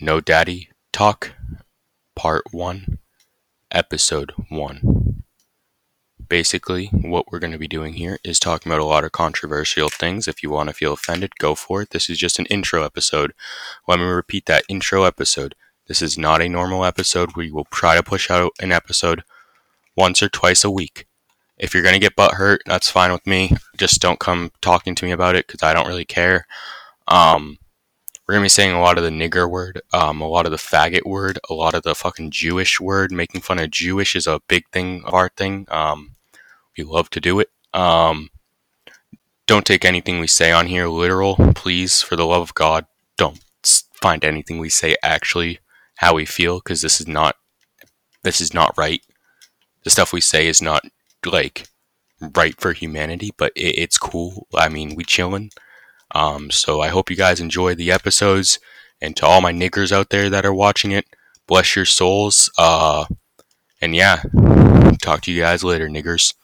No Daddy Talk, Part 1, Episode 1. Basically, what we're going to be doing here is talking about a lot of controversial things. If you want to feel offended, go for it. This is just an intro episode. Let me repeat that intro episode. This is not a normal episode. We will try to push out an episode once or twice a week. If you're going to get butt hurt, that's fine with me. Just don't come talking to me about it because I don't really care. Um, we're gonna be saying a lot of the nigger word, um, a lot of the faggot word, a lot of the fucking Jewish word. Making fun of Jewish is a big thing of our thing. Um, we love to do it. Um, don't take anything we say on here literal, please. For the love of God, don't find anything we say actually how we feel, because this is not this is not right. The stuff we say is not like right for humanity, but it, it's cool. I mean, we chillin'. Um, so I hope you guys enjoy the episodes, and to all my niggers out there that are watching it, bless your souls. Uh, and yeah, talk to you guys later, niggers.